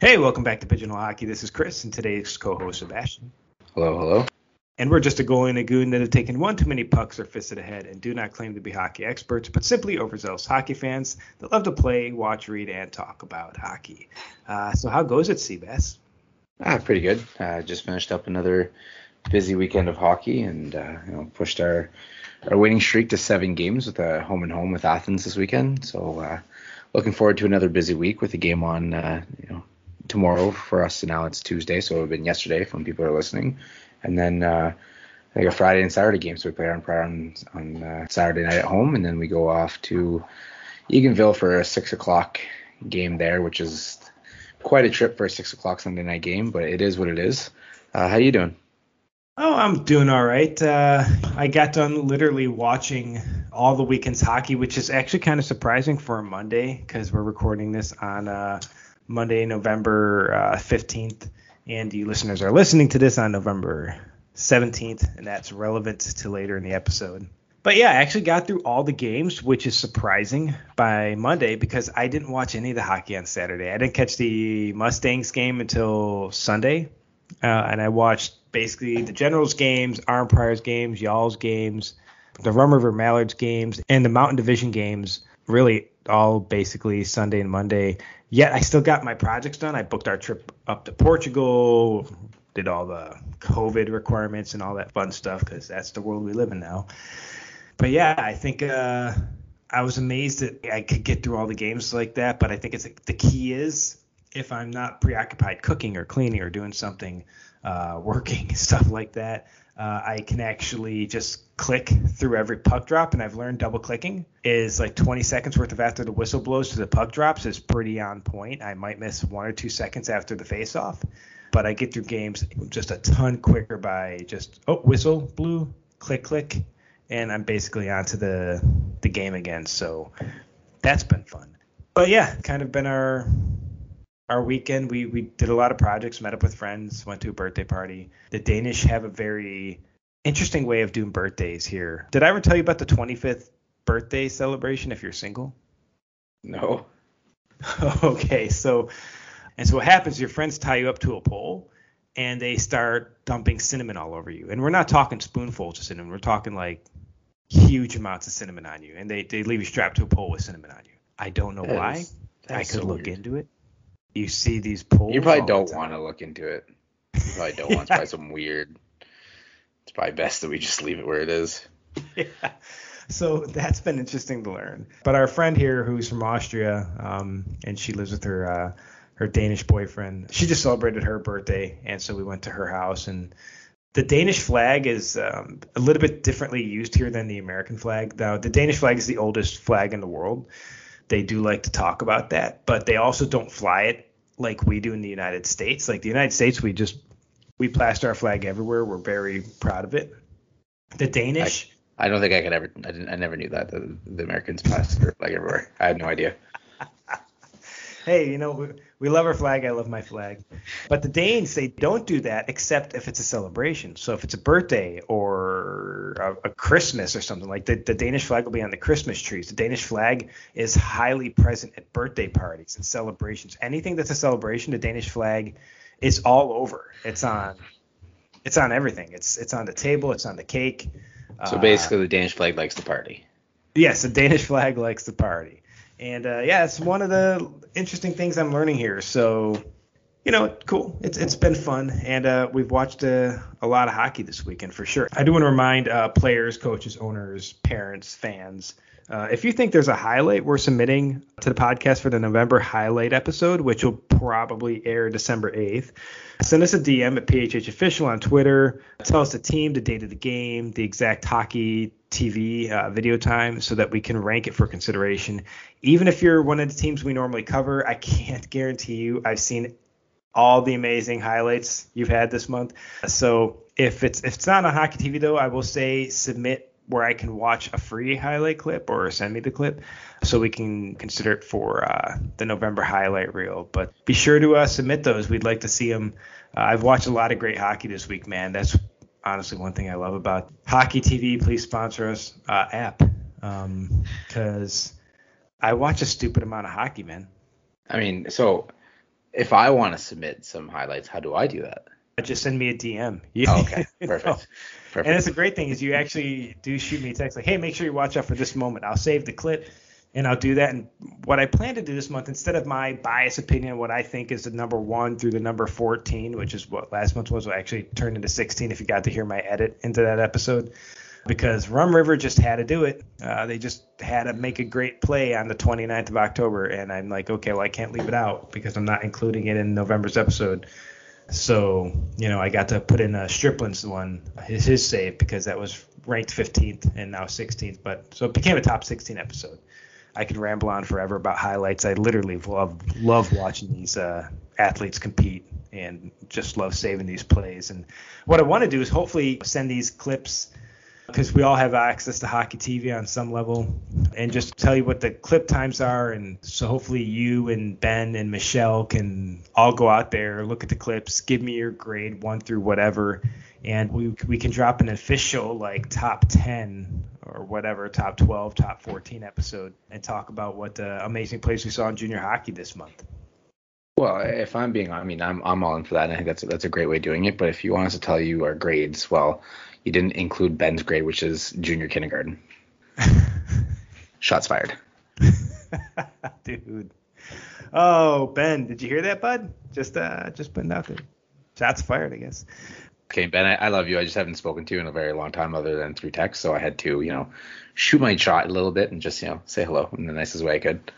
Hey, welcome back to Pigeonhole Hockey. This is Chris and today's co-host Sebastien. Hello, hello. And we're just a goalie and a goon that have taken one too many pucks or fisted ahead and do not claim to be hockey experts, but simply overzealous hockey fans that love to play, watch, read, and talk about hockey. Uh, so how goes it, Seabass? Ah, pretty good. Uh, just finished up another busy weekend of hockey and uh, you know pushed our our winning streak to seven games with a home and home with Athens this weekend. So uh, looking forward to another busy week with a game on uh, you know tomorrow for us. And now it's Tuesday, so it would have been yesterday when people are listening. And then uh, think a Friday and Saturday game, so we play on on, on uh, Saturday night at home, and then we go off to Eganville for a six o'clock game there, which is quite a trip for a six o'clock Sunday night game, but it is what it is. Uh, how are you doing? Oh, I'm doing all right. Uh, I got done literally watching all the weekend's hockey, which is actually kind of surprising for a Monday because we're recording this on uh, Monday, November uh, 15th, and you listeners are listening to this on November 17th, and that's relevant to later in the episode. But yeah, I actually got through all the games, which is surprising by Monday because I didn't watch any of the hockey on Saturday. I didn't catch the Mustangs game until Sunday, uh, and I watched basically the Generals games, Arnprior's games, Y'all's games, the Rum River Mallards games, and the Mountain Division games. Really, all basically Sunday and Monday yet I still got my projects done. I booked our trip up to Portugal, did all the COVID requirements and all that fun stuff because that's the world we live in now. But yeah, I think uh, I was amazed that I could get through all the games like that. But I think it's the key is if I'm not preoccupied cooking or cleaning or doing something, uh, working stuff like that, uh, I can actually just click through every puck drop, and I've learned double clicking is like 20 seconds worth of after the whistle blows to the puck drops is pretty on point. I might miss one or two seconds after the face off, but I get through games just a ton quicker by just oh whistle blew, click click, and I'm basically onto the the game again. So that's been fun. But yeah, kind of been our our weekend, we we did a lot of projects, met up with friends, went to a birthday party. The Danish have a very interesting way of doing birthdays here. Did I ever tell you about the 25th birthday celebration if you're single? No. okay, so and so what happens? Your friends tie you up to a pole, and they start dumping cinnamon all over you. And we're not talking spoonfuls of cinnamon. We're talking like huge amounts of cinnamon on you, and they they leave you strapped to a pole with cinnamon on you. I don't know That why. is- I could so look weird. into it. You see these poles. You probably don't want to look into it. You probably don't want. It's probably some weird. It's probably best that we just leave it where it is. yeah. So that's been interesting to learn. But our friend here, who's from Austria, um, and she lives with her uh, her Danish boyfriend, she just celebrated her birthday, and so we went to her house. And the Danish flag is um, a little bit differently used here than the American flag. Now, the Danish flag is the oldest flag in the world. They do like to talk about that, but they also don't fly it like we do in the United States. Like the United States, we just we plaster our flag everywhere. We're very proud of it. The Danish. I don't think I could ever. I. I never knew that the, the Americans passed their flag everywhere. I had no idea. Hey, you know, we, we love our flag. I love my flag. But the Danes, they don't do that except if it's a celebration. So if it's a birthday or a, a Christmas or something like that, the Danish flag will be on the Christmas trees. The Danish flag is highly present at birthday parties and celebrations. Anything that's a celebration, the Danish flag is all over. It's on. It's on everything. It's it's on the table. It's on the cake. So Uh, basically, the Danish flag likes to party. Yes, the Danish flag likes to party. And uh, yeah, it's one of the interesting things I'm learning here. So, you know, cool. It's it's been fun, and uh, we've watched uh, a lot of hockey this weekend for sure. I do want to remind uh, players, coaches, owners, parents, fans. Uh, if you think there's a highlight we're submitting to the podcast for the November highlight episode, which will probably air December 8th, send us a DM at PHH Official on Twitter. Tell us the team, the date of the game, the exact hockey TV uh, video time so that we can rank it for consideration. Even if you're one of the teams we normally cover, I can't guarantee you I've seen all the amazing highlights you've had this month. So if it's if it's not on hockey TV though, I will say submit where I can watch a free highlight clip or send me the clip so we can consider it for uh, the November highlight reel. But be sure to uh, submit those. We'd like to see them. Uh, I've watched a lot of great hockey this week, man. That's honestly one thing I love about Hockey TV. Please sponsor us uh, app because I watch a stupid amount of hockey, man. I mean, so if I want to submit some highlights, how do I do that? Just send me a DM. Oh, okay, perfect. Perfect. And it's a great thing is you actually do shoot me a text like, hey, make sure you watch out for this moment. I'll save the clip and I'll do that. And what I plan to do this month, instead of my bias opinion, what I think is the number one through the number 14, which is what last month was, will actually turned into 16 if you got to hear my edit into that episode. Because Rum River just had to do it. Uh, they just had to make a great play on the 29th of October. And I'm like, okay, well, I can't leave it out because I'm not including it in November's episode. So, you know, I got to put in a Strickland's one, his, his save, because that was ranked 15th and now 16th. But so it became a top 16 episode. I could ramble on forever about highlights. I literally love love watching these uh, athletes compete and just love saving these plays. And what I want to do is hopefully send these clips because we all have access to hockey TV on some level, and just tell you what the clip times are. And so hopefully you and Ben and Michelle can all go out there, look at the clips, give me your grade one through whatever, and we we can drop an official like top 10 or whatever, top 12, top 14 episode, and talk about what the amazing plays we saw in junior hockey this month. Well, if I'm being, I mean, I'm I'm all in for that, and I think that's that's a great way of doing it. But if you want us to tell you our grades, well, you didn't include Ben's grade, which is junior kindergarten. Shots fired. Dude. Oh, Ben, did you hear that, bud? Just uh just putting out there. Shots fired, I guess. Okay, Ben, I, I, love you. I just haven't spoken to you in a very long time other than through text, so I had to, you know, shoot my shot a little bit and just, you know, say hello in the nicest way I could.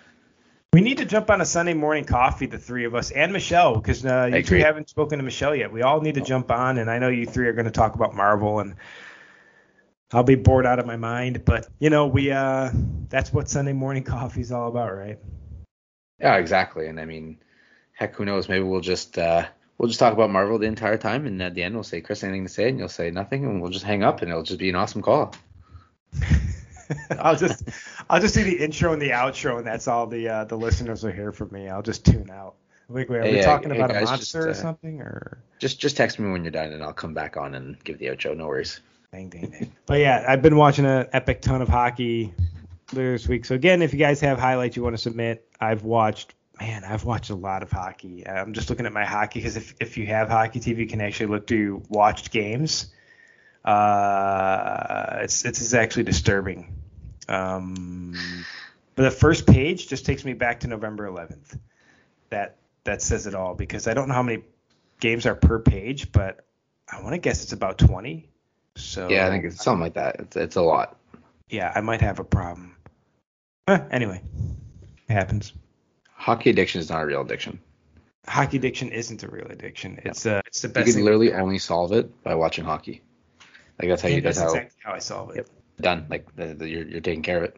We need to jump on a Sunday morning coffee, the three of us, and Michelle, because uh, you two haven't spoken to Michelle yet. We all need to jump on, and I know you three are going to talk about Marvel, and I'll be bored out of my mind. But you know, we uh, that's what Sunday morning coffee is all about, right? Yeah, exactly. And I mean, heck, who knows? Maybe we'll just uh, we'll just talk about Marvel the entire time, and at the end we'll say, Chris, anything to say, and you'll say nothing, and we'll just hang up, and it'll just be an awesome call. I'll just I'll just do the intro and the outro, and that's all the uh, the listeners will hear from me. I'll just tune out. Wait, wait, are hey, we talking hey, about guys, a monster just, uh, or something, or just just text me when you're done, and I'll come back on and give the outro. No worries. Dang, dang, dang. but yeah, I've been watching an epic ton of hockey this week. So again, if you guys have highlights you want to submit, I've watched. Man, I've watched a lot of hockey. I'm just looking at my hockey because if, if you have hockey TV, you can actually look through watched games. Uh, it's it's actually disturbing um, but the first page just takes me back to November 11th. That that says it all because I don't know how many games are per page, but I want to guess it's about 20. So yeah, I think it's something like that. It's it's a lot. Yeah, I might have a problem. Anyway, it happens. Hockey addiction is not a real addiction. Hockey addiction isn't a real addiction. It's uh, it's the best. You can literally only solve it by watching hockey. Like that's how you. That's, that's how, exactly how I solve it. Yep done. Like the, the, you're you're taking care of it.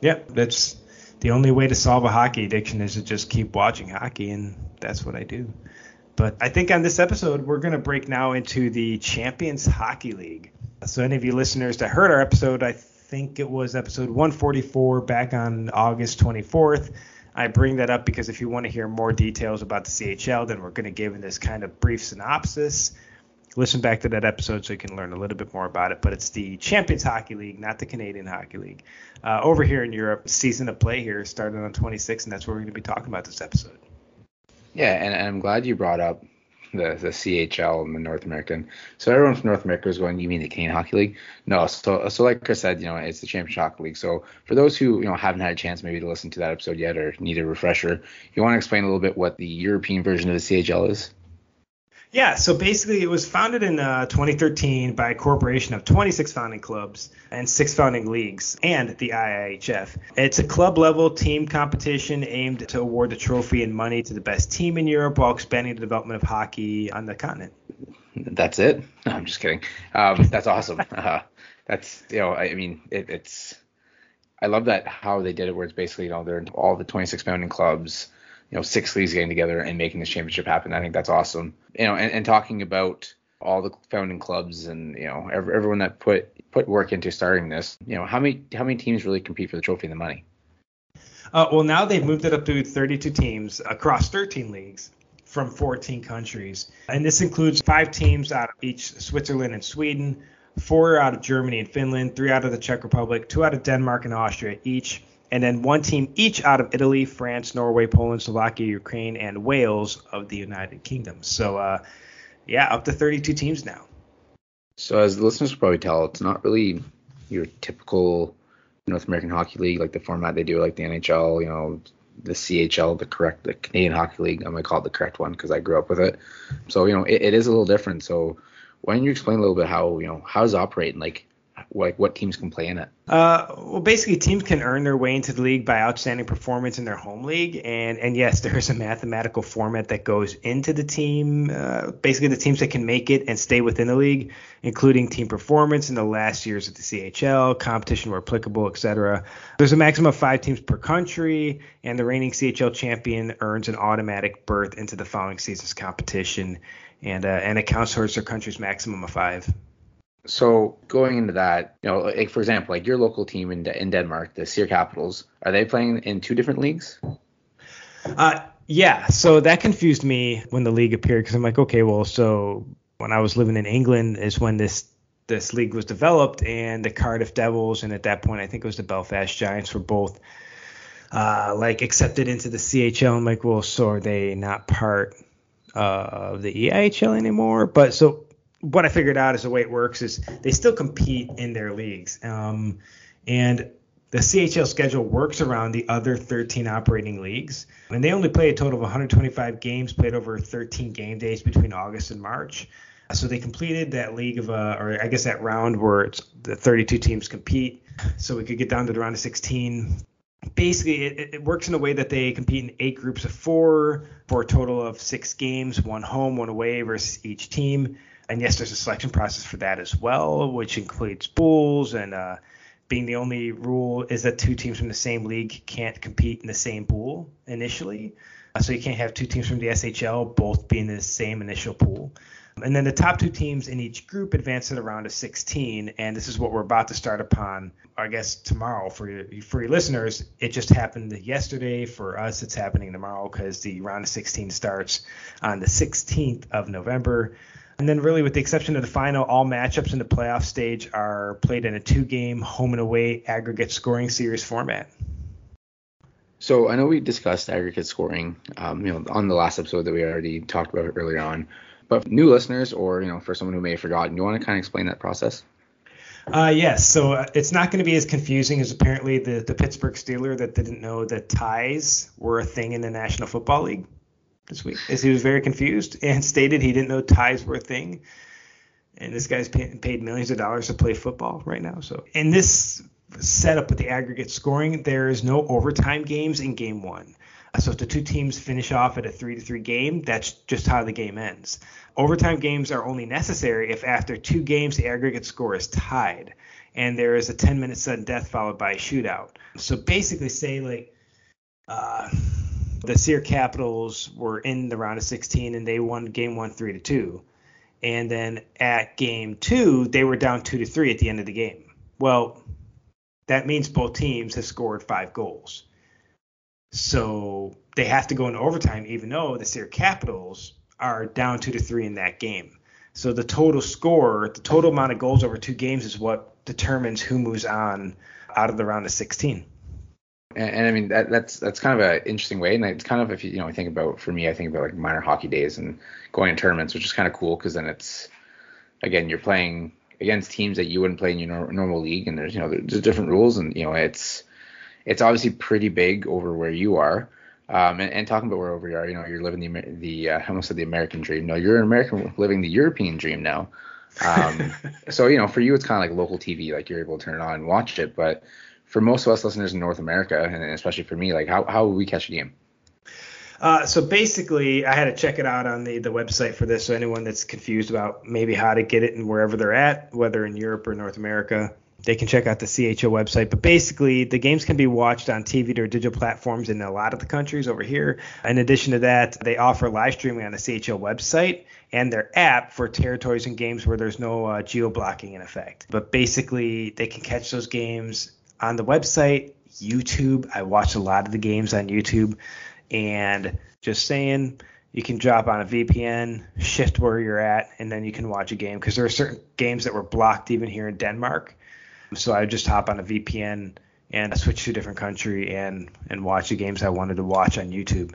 Yeah, that's the only way to solve a hockey addiction is to just keep watching hockey, and that's what I do. But I think on this episode, we're going to break now into the Champions Hockey League. So, any of you listeners that heard our episode, I think it was episode 144 back on August 24th. I bring that up because if you want to hear more details about the CHL, then we're going to give in this kind of brief synopsis listen back to that episode so you can learn a little bit more about it. But it's the Champions Hockey League, not the Canadian Hockey League. Uh, over here in Europe, season of play here started on 26, and that's what we're going to be talking about this episode. Yeah, and, and I'm glad you brought up the the CHL and the North American. So everyone from North America is going, you mean the Canadian Hockey League? No, so so like Chris said, you know, it's the Champions Hockey League. So for those who you know haven't had a chance maybe to listen to that episode yet or need a refresher, you want to explain a little bit what the European version of the CHL is? Yeah, so basically it was founded in uh, 2013 by a corporation of 26 founding clubs and six founding leagues and the IIHF. It's a club level team competition aimed to award the trophy and money to the best team in Europe while expanding the development of hockey on the continent. That's it? No, I'm just kidding. Um, that's awesome. Uh, that's, you know, I mean, it, it's, I love that how they did it where it's basically, you know, they're all the 26 founding clubs you know six leagues getting together and making this championship happen. I think that's awesome. You know, and, and talking about all the founding clubs and you know everyone that put put work into starting this. You know, how many how many teams really compete for the trophy and the money? Uh, well, now they've moved it up to 32 teams across 13 leagues from 14 countries, and this includes five teams out of each Switzerland and Sweden, four out of Germany and Finland, three out of the Czech Republic, two out of Denmark and Austria each and then one team each out of Italy, France, Norway, Poland, Slovakia, Ukraine, and Wales of the United Kingdom. So, uh, yeah, up to 32 teams now. So, as the listeners probably tell, it's not really your typical North American Hockey League, like the format they do, like the NHL, you know, the CHL, the correct, the Canadian Hockey League. I'm gonna call it the correct one because I grew up with it. So you know, it, it is a little different. So why don't you explain a little bit how you know how does it operate and like like what teams can play in it? Uh, well, basically, teams can earn their way into the league by outstanding performance in their home league, and and yes, there is a mathematical format that goes into the team. Uh, basically, the teams that can make it and stay within the league, including team performance in the last years of the CHL, competition where applicable, etc. There's a maximum of five teams per country, and the reigning CHL champion earns an automatic berth into the following season's competition, and uh, and it counts towards their country's maximum of five. So going into that, you know, like for example, like your local team in in Denmark, the Seier Capitals, are they playing in two different leagues? Uh, yeah. So that confused me when the league appeared because I'm like, okay, well, so when I was living in England is when this this league was developed, and the Cardiff Devils and at that point I think it was the Belfast Giants were both uh, like accepted into the CHL. I'm like, well, so are they not part uh, of the EIHL anymore? But so what I figured out is the way it works is they still compete in their leagues. Um, and the CHL schedule works around the other 13 operating leagues. And they only play a total of 125 games, played over 13 game days between August and March. So they completed that league of, uh, or I guess that round where the 32 teams compete. So we could get down to the round of 16. Basically, it, it works in a way that they compete in eight groups of four for a total of six games, one home, one away versus each team and yes, there's a selection process for that as well, which includes pools and uh, being the only rule is that two teams from the same league can't compete in the same pool initially. Uh, so you can't have two teams from the SHL both be in the same initial pool. And then the top two teams in each group advance to the round of 16, and this is what we're about to start upon. I guess tomorrow for your, for your listeners. It just happened yesterday. For us, it's happening tomorrow because the round of 16 starts on the 16th of November. And then, really, with the exception of the final, all matchups in the playoff stage are played in a two-game home and away aggregate scoring series format. So I know we discussed aggregate scoring, um, you know, on the last episode that we already talked about earlier on. But new listeners, or you know, for someone who may have forgotten, you want to kind of explain that process? Uh, yes. So uh, it's not going to be as confusing as apparently the the Pittsburgh Steeler that didn't know that ties were a thing in the National Football League this week, as he was very confused and stated he didn't know ties were a thing. And this guy's pay, paid millions of dollars to play football right now. So in this setup with the aggregate scoring, there is no overtime games in game one. So if the two teams finish off at a three to three game, that's just how the game ends. Overtime games are only necessary if after two games the aggregate score is tied and there is a 10 minute sudden death followed by a shootout. So basically, say like uh, the Seier Capitals were in the round of 16 and they won game one three to two, and then at game two they were down two to three at the end of the game. Well, that means both teams have scored five goals, so they have to go into overtime, even though the Seier Capitals are down two to three in that game. So the total score, the total amount of goals over two games, is what determines who moves on out of the round of 16 and, and I mean that that's that's kind of an interesting way, and it's kind of if you you know think about for me, I think about like minor hockey days and going to tournaments, which is kind of cool because then it's again you're playing against teams that you wouldn't play in your normal league, and there's you know there's different rules, and you know it's it's obviously pretty big over where you are. Um, and, and, talking about where over you are, you know, you're living the the uh, I almost said the American dream. No, you're an American living the European dream now. Um, so you know, for you, it's kind of like local TV, like you're able to turn it on and watch it. But for most of us listeners in North America, and especially for me, like how how would we catch a game? Uh, so basically, I had to check it out on the, the website for this. So anyone that's confused about maybe how to get it and wherever they're at, whether in Europe or North America, they can check out the CHL website. But basically, the games can be watched on TV or digital platforms in a lot of the countries over here. In addition to that, they offer live streaming on the CHL website and their app for territories and games where there's no uh, geo blocking in effect. But basically, they can catch those games on the website, YouTube. I watch a lot of the games on YouTube, and just saying, you can drop on a VPN, shift where you're at, and then you can watch a game because there are certain games that were blocked even here in Denmark. So I would just hop on a VPN and switch to a different country and and watch the games I wanted to watch on YouTube.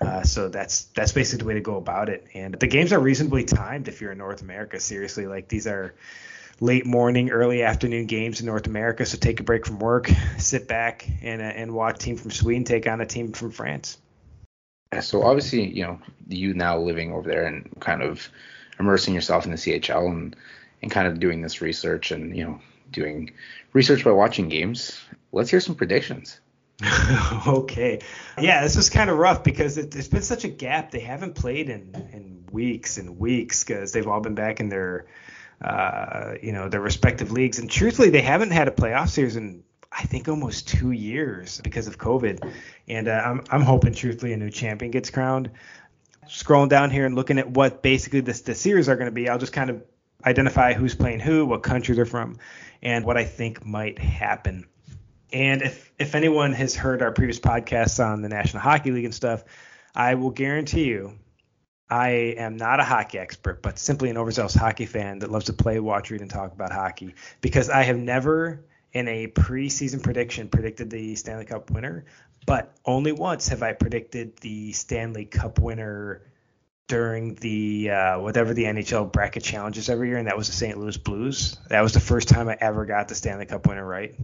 Uh, so that's that's basically the way to go about it. And the games are reasonably timed if you're in North America. Seriously, like these are late morning, early afternoon games in North America. So take a break from work, sit back, and uh, and watch a team from Sweden take on a team from France. So obviously, you know, you now living over there and kind of immersing yourself in the CHL and and kind of doing this research and you know doing research by watching games. Let's hear some predictions. okay. Yeah, this was kind of rough because it, has been such a gap. They haven't played in, in weeks and weeks because they've all been back in their, uh, you know, their respective leagues. And truthfully, they haven't had a playoff series in I think almost two years because of COVID. And uh, I'm I'm hoping, truthfully, a new champion gets crowned. Scrolling down here and looking at what basically this the series are going to be, I'll just kind of identify who's playing who, what country they're from, and what I think might happen. And if if anyone has heard our previous podcasts on the National Hockey League and stuff, I will guarantee you I am not a hockey expert, but simply an overzealous hockey fan that loves to play, watch, read, and talk about hockey. Because I have never, in a preseason prediction, predicted the Stanley Cup winner, but only once have I predicted the Stanley Cup winner during the uh, whatever the NHL bracket challenges every year, and that was the St. Louis Blues. That was the first time I ever got the Stanley Cup winner right.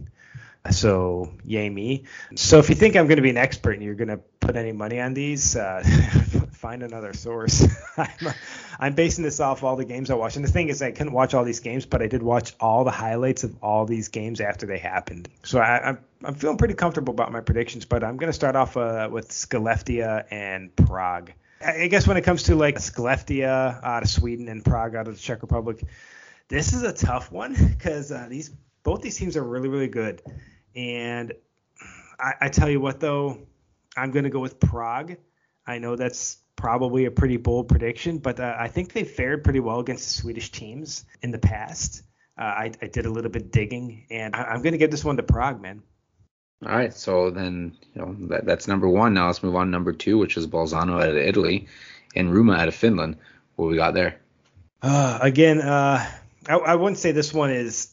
So yay me. So if you think I'm going to be an expert and you're going to put any money on these, uh, find another source. I'm, I'm, basing this off all the games I watched. And the thing is, I couldn't watch all these games, but I did watch all the highlights of all these games after they happened. So I, am I'm, I'm feeling pretty comfortable about my predictions. But I'm going to start off uh, with Skellefteå and Prague. I guess when it comes to like Skellefteå out of Sweden and Prague out of the Czech Republic, this is a tough one because uh, these both these teams are really really good. And I, I tell you what though, I'm going to go with Prague. I know that's probably a pretty bold prediction, but uh, I think they fared pretty well against the Swedish teams in the past. Uh, I, I, did a little bit digging, and I, am going to give this one to Prague, man. All right, so then you know that, that's number one. Now let's move on to number two, which is Bolzano out of Italy and Rauma out of Finland. What we got there? Uh, again, uh, I, I, wouldn't say this one is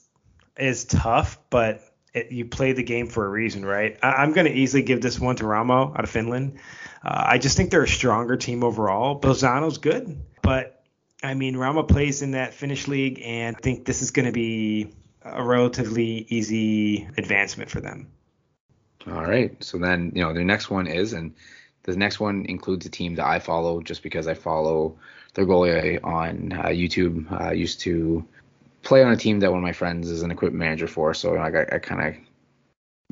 is tough, but it, you play the game for a reason, right? I, am going to easily give this one to Rauma out of Finland. Uh, I just think they're a stronger team overall. Bolzano's good, but I mean Rauma plays in that Finnish league, and I think this is going to be a relatively easy advancement for them. All right. So then, you know, the next one is, and the next one includes a team that I follow just because I follow their goalie on uh, YouTube. I used to play on a team that one of my friends is an equipment manager for, so I, I kind of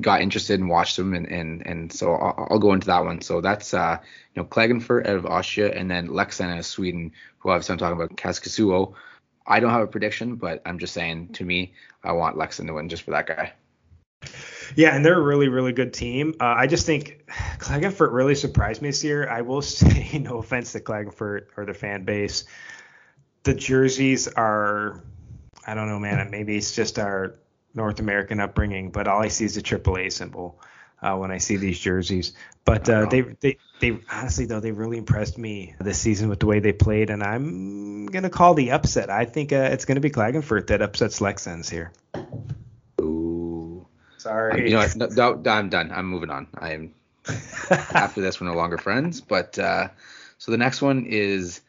got interested and watched them, and and and so I'll, I'll, go into that one. So that's uh, you know Klagenfurt out of Austria, and then Leksand out of Sweden, who obviously I'm talking about Kaskisuo. I don't have a prediction, but I'm just saying to me, I want Leksand to win just for that guy. Yeah, and they're a really, really good team. Uh, I just think Klagenfurt really surprised me this year. I will say, no offense to Klagenfurt or their fan base, the jerseys are, I don't know, man. Maybe it's just our North American upbringing, but all I see is a AAA symbol uh, when I see these jerseys. But uh, they, they, they honestly though they really impressed me this season with the way they played, and I'm gonna call the upset. I think uh, it's gonna be Klagenfurt that upsets Leksands here. Ooh, sorry. you know, what, no, I'm done. I'm moving on. I am after this, we're no longer friends. But uh, so the next one is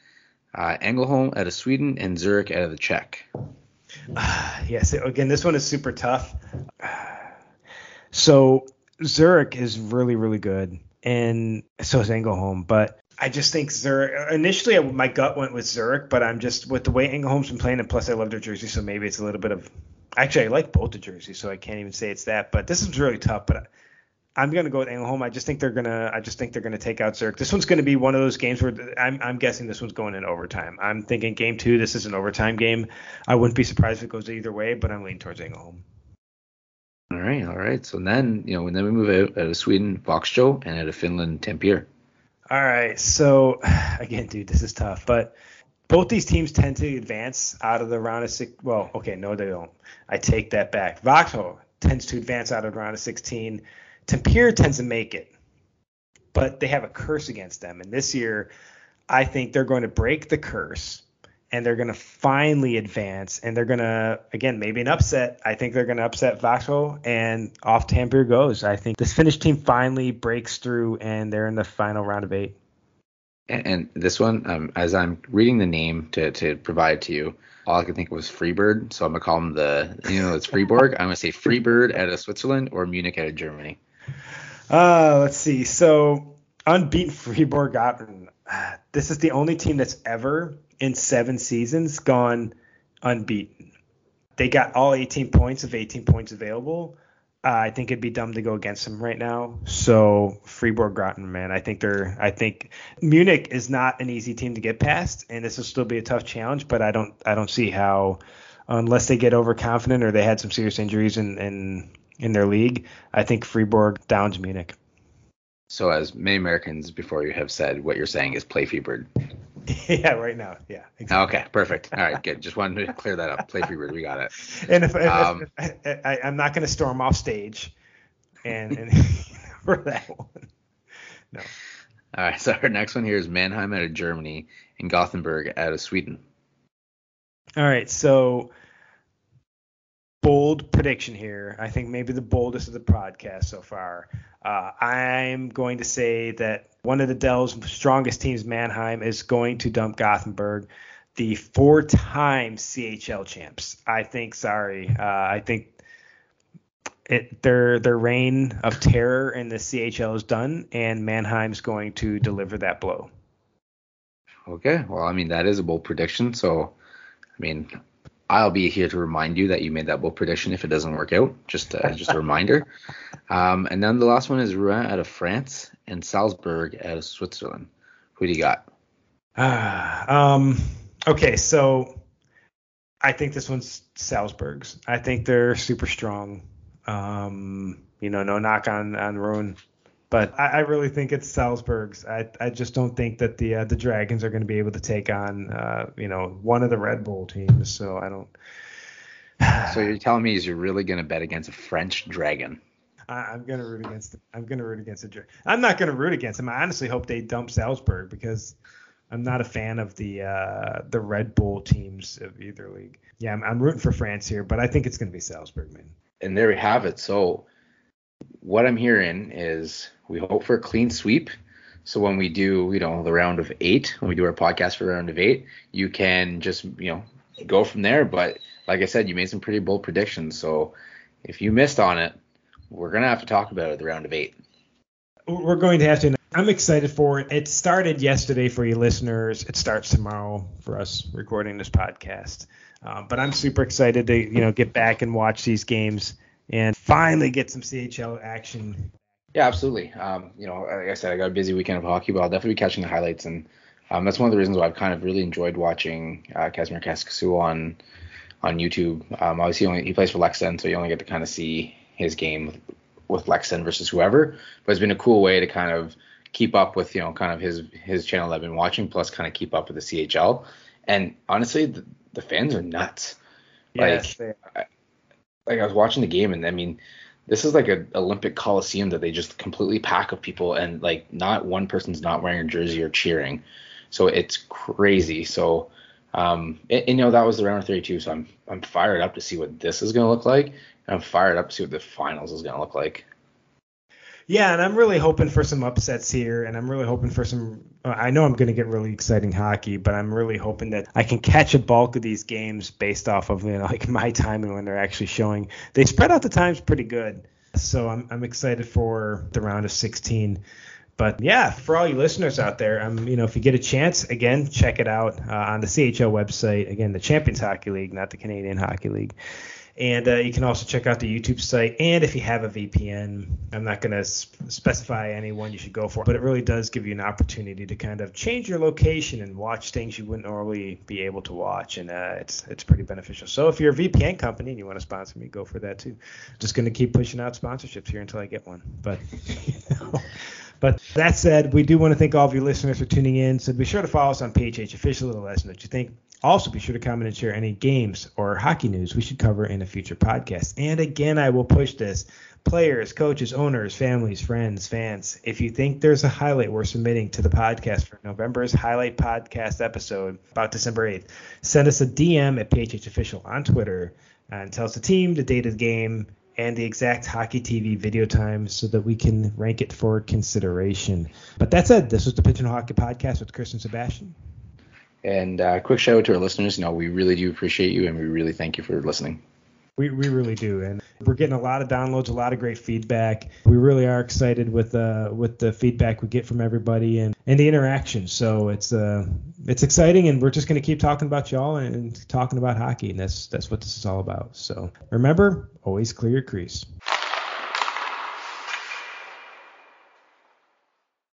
uh, Ängelholm out of Sweden and Zurich out of the Czech. yes. Again, this one is super tough. So Zurich is really, really good, and so is Ängelholm. But I just think Zurich. Initially, my gut went with Zurich, but I'm just with the way Ängelholm's been playing, and plus I love their jersey, so maybe it's a little bit of Actually, I like both the jerseys, so I can't even say it's that. But this is really tough. But I'm gonna go with Ängelholm. I just think they're gonna. I just think they're gonna take out Zurich. This one's gonna be one of those games where I'm. I'm guessing this one's going in overtime. I'm thinking game two. This is an overtime game. I wouldn't be surprised if it goes either way, but I'm leaning towards Ängelholm. All right, all right. So then, you know, and then we move out, out of Sweden, Växjö, and out of Finland, Tampere. All right. So again, dude, this is tough, but both these teams tend to advance out of the round of six. Well, okay, no, they don't. I take that back. Växjö tends to advance out of the round of 16. Tampere tends to make it, but they have a curse against them. And this year, I think they're going to break the curse, and they're going to finally advance and they're going to again maybe an upset. I think they're going to upset Växjö and off tampere goes. I think this finnish team finally breaks through and they're in the final round of eight. And, and this one um, as i'm reading the name to, to provide to you all i could think of was freebird so i'm going to call them the you know it's Fribourg i'm going to say freebird out of switzerland or munich out of germany uh let's see so unbeaten Fribourg this is the only team that's ever in seven seasons gone unbeaten. They got all 18 points of 18 points available. Uh, I think it'd be dumb to go against them right now. So Fribourg Gottéron, man, I think they're. I think Munich is not an easy team to get past, and this will still be a tough challenge. But I don't. I don't see how, unless they get overconfident or they had some serious injuries and in in their league. I think Fribourg downs Munich. So, as many Americans before you have said, what you're saying is play Freebird. yeah, right now. Yeah. Exactly. Okay, perfect. All right, good. Just wanted to clear that up. Play Freebird, we got it. And if, um, if, if I, am not going to storm off stage, and, and for that one, no. All right, so our next one here is Mannheim out of Germany and Gothenburg out of Sweden. All right, so bold prediction here. I think maybe the boldest of the podcast so far. Uh, I'm going to say that one of the DEL's strongest teams, Mannheim, is going to dump Gothenburg, the four-time CHL champs. I think. Sorry, uh, I think it, their their reign of terror in the CHL is done, and Mannheim's going to deliver that blow. Okay, well, I mean that is a bold prediction. So, I mean, I'll be here to remind you that you made that bold prediction if it doesn't work out. Just uh, just a reminder. Um, and then the last one is Rouen out of France and Salzburg out of Switzerland. Who do you got? Uh, um, okay, so I think this one's Salzburg's. I think they're super strong. Um, you know, no knock on on Rouen but I, I, really think it's Salzburg's. I, I just don't think that the uh, the Dragons are going to be able to take on uh, you know one of the Red Bull teams. So I don't. so you're telling me is you're really going to bet against a French Dragon? I, am going to root against. The, I'm going to root against the Dragon. I'm not going to root against them. I honestly hope they dump Salzburg because I'm not a fan of the uh, the Red Bull teams of either league. Yeah, I'm, I'm rooting for France here, but I think it's going to be Salzburg, man. And there we have it. So what I'm hearing is we hope for a clean sweep. So when we do, you know, the round of eight, when we do our podcast for round of eight, you can just, you know, go from there. But like I said, you made some pretty bold predictions. So if you missed on it, we're gonna have to talk about it the round of eight. We're going to have to. I'm excited for it. It started yesterday for you listeners. It starts tomorrow for us recording this podcast. Uh, but I'm super excited to, you know, get back and watch these games and finally get some CHL action. Yeah, absolutely. Um, you know, like I said, I got a busy weekend of hockey, but I'll definitely be catching the highlights, and um, that's one of the reasons why I've kind of really enjoyed watching uh, Casimir Kaskisuo on on YouTube. Um, obviously, he, only, he plays for Leksand, so you only get to kind of see his game with, with versus whoever. But it's been a cool way to kind of keep up with you know kind of his his channel that I've been watching, plus kind of keep up with the CHL. And honestly, the, the fans are nuts. Yes, like, like I was watching the game, and I mean, this is like an Olympic Coliseum that they just completely pack of people, and like not one person's not wearing a jersey or cheering. So it's crazy. So, um, and, and, you know that was the round of 32. So I'm I'm fired up to see what this is gonna look like. and I'm fired up to see what the finals is gonna look like. Yeah, and I'm really hoping for some upsets here, and I'm really hoping for some. Uh, I know I'm going to get really exciting hockey, but I'm really hoping that I can catch a bulk of these games based off of you know, like my time and when they're actually showing. They spread out the times pretty good, so I'm I'm excited for the round of 16. But yeah, for all you listeners out there, um, you know, if you get a chance, again, check it out uh, on the CHL website. Again, the Champions Hockey League, not the Canadian Hockey League. And uh, you can also check out the YouTube site. And if you have a VPN, I'm not going to specify any one you should go for, but it really does give you an opportunity to kind of change your location and watch things you wouldn't normally be able to watch. And uh, it's it's pretty beneficial. So if you're a VPN company and you want to sponsor me, go for that too. Just going to keep pushing out sponsorships here until I get one. But. You know. But that said, we do want to thank all of you listeners for tuning in. So be sure to follow us on PHH Official. Let us know what you think. Also, be sure to comment and share any games or hockey news we should cover in a future podcast. And again, I will push this. Players, coaches, owners, families, friends, fans, if you think there's a highlight we're submitting to the podcast for November's highlight podcast episode about December 8th, send us a DM at PHH Official on Twitter uh, and tell us the team, the date of the game, and the exact hockey TV video time so that we can rank it for consideration. But that said, this was the Pigeon Hockey Podcast with Chris and Sebastien. And uh, quick shout out to our listeners. You know, we really do appreciate you, and we really thank you for listening. We, we really do, and we're getting a lot of downloads, a lot of great feedback. We really are excited with uh with the feedback we get from everybody and, and the interaction. So it's uh it's exciting, and we're just gonna keep talking about y'all and, and talking about hockey, and that's that's what this is all about. So remember, always clear your crease.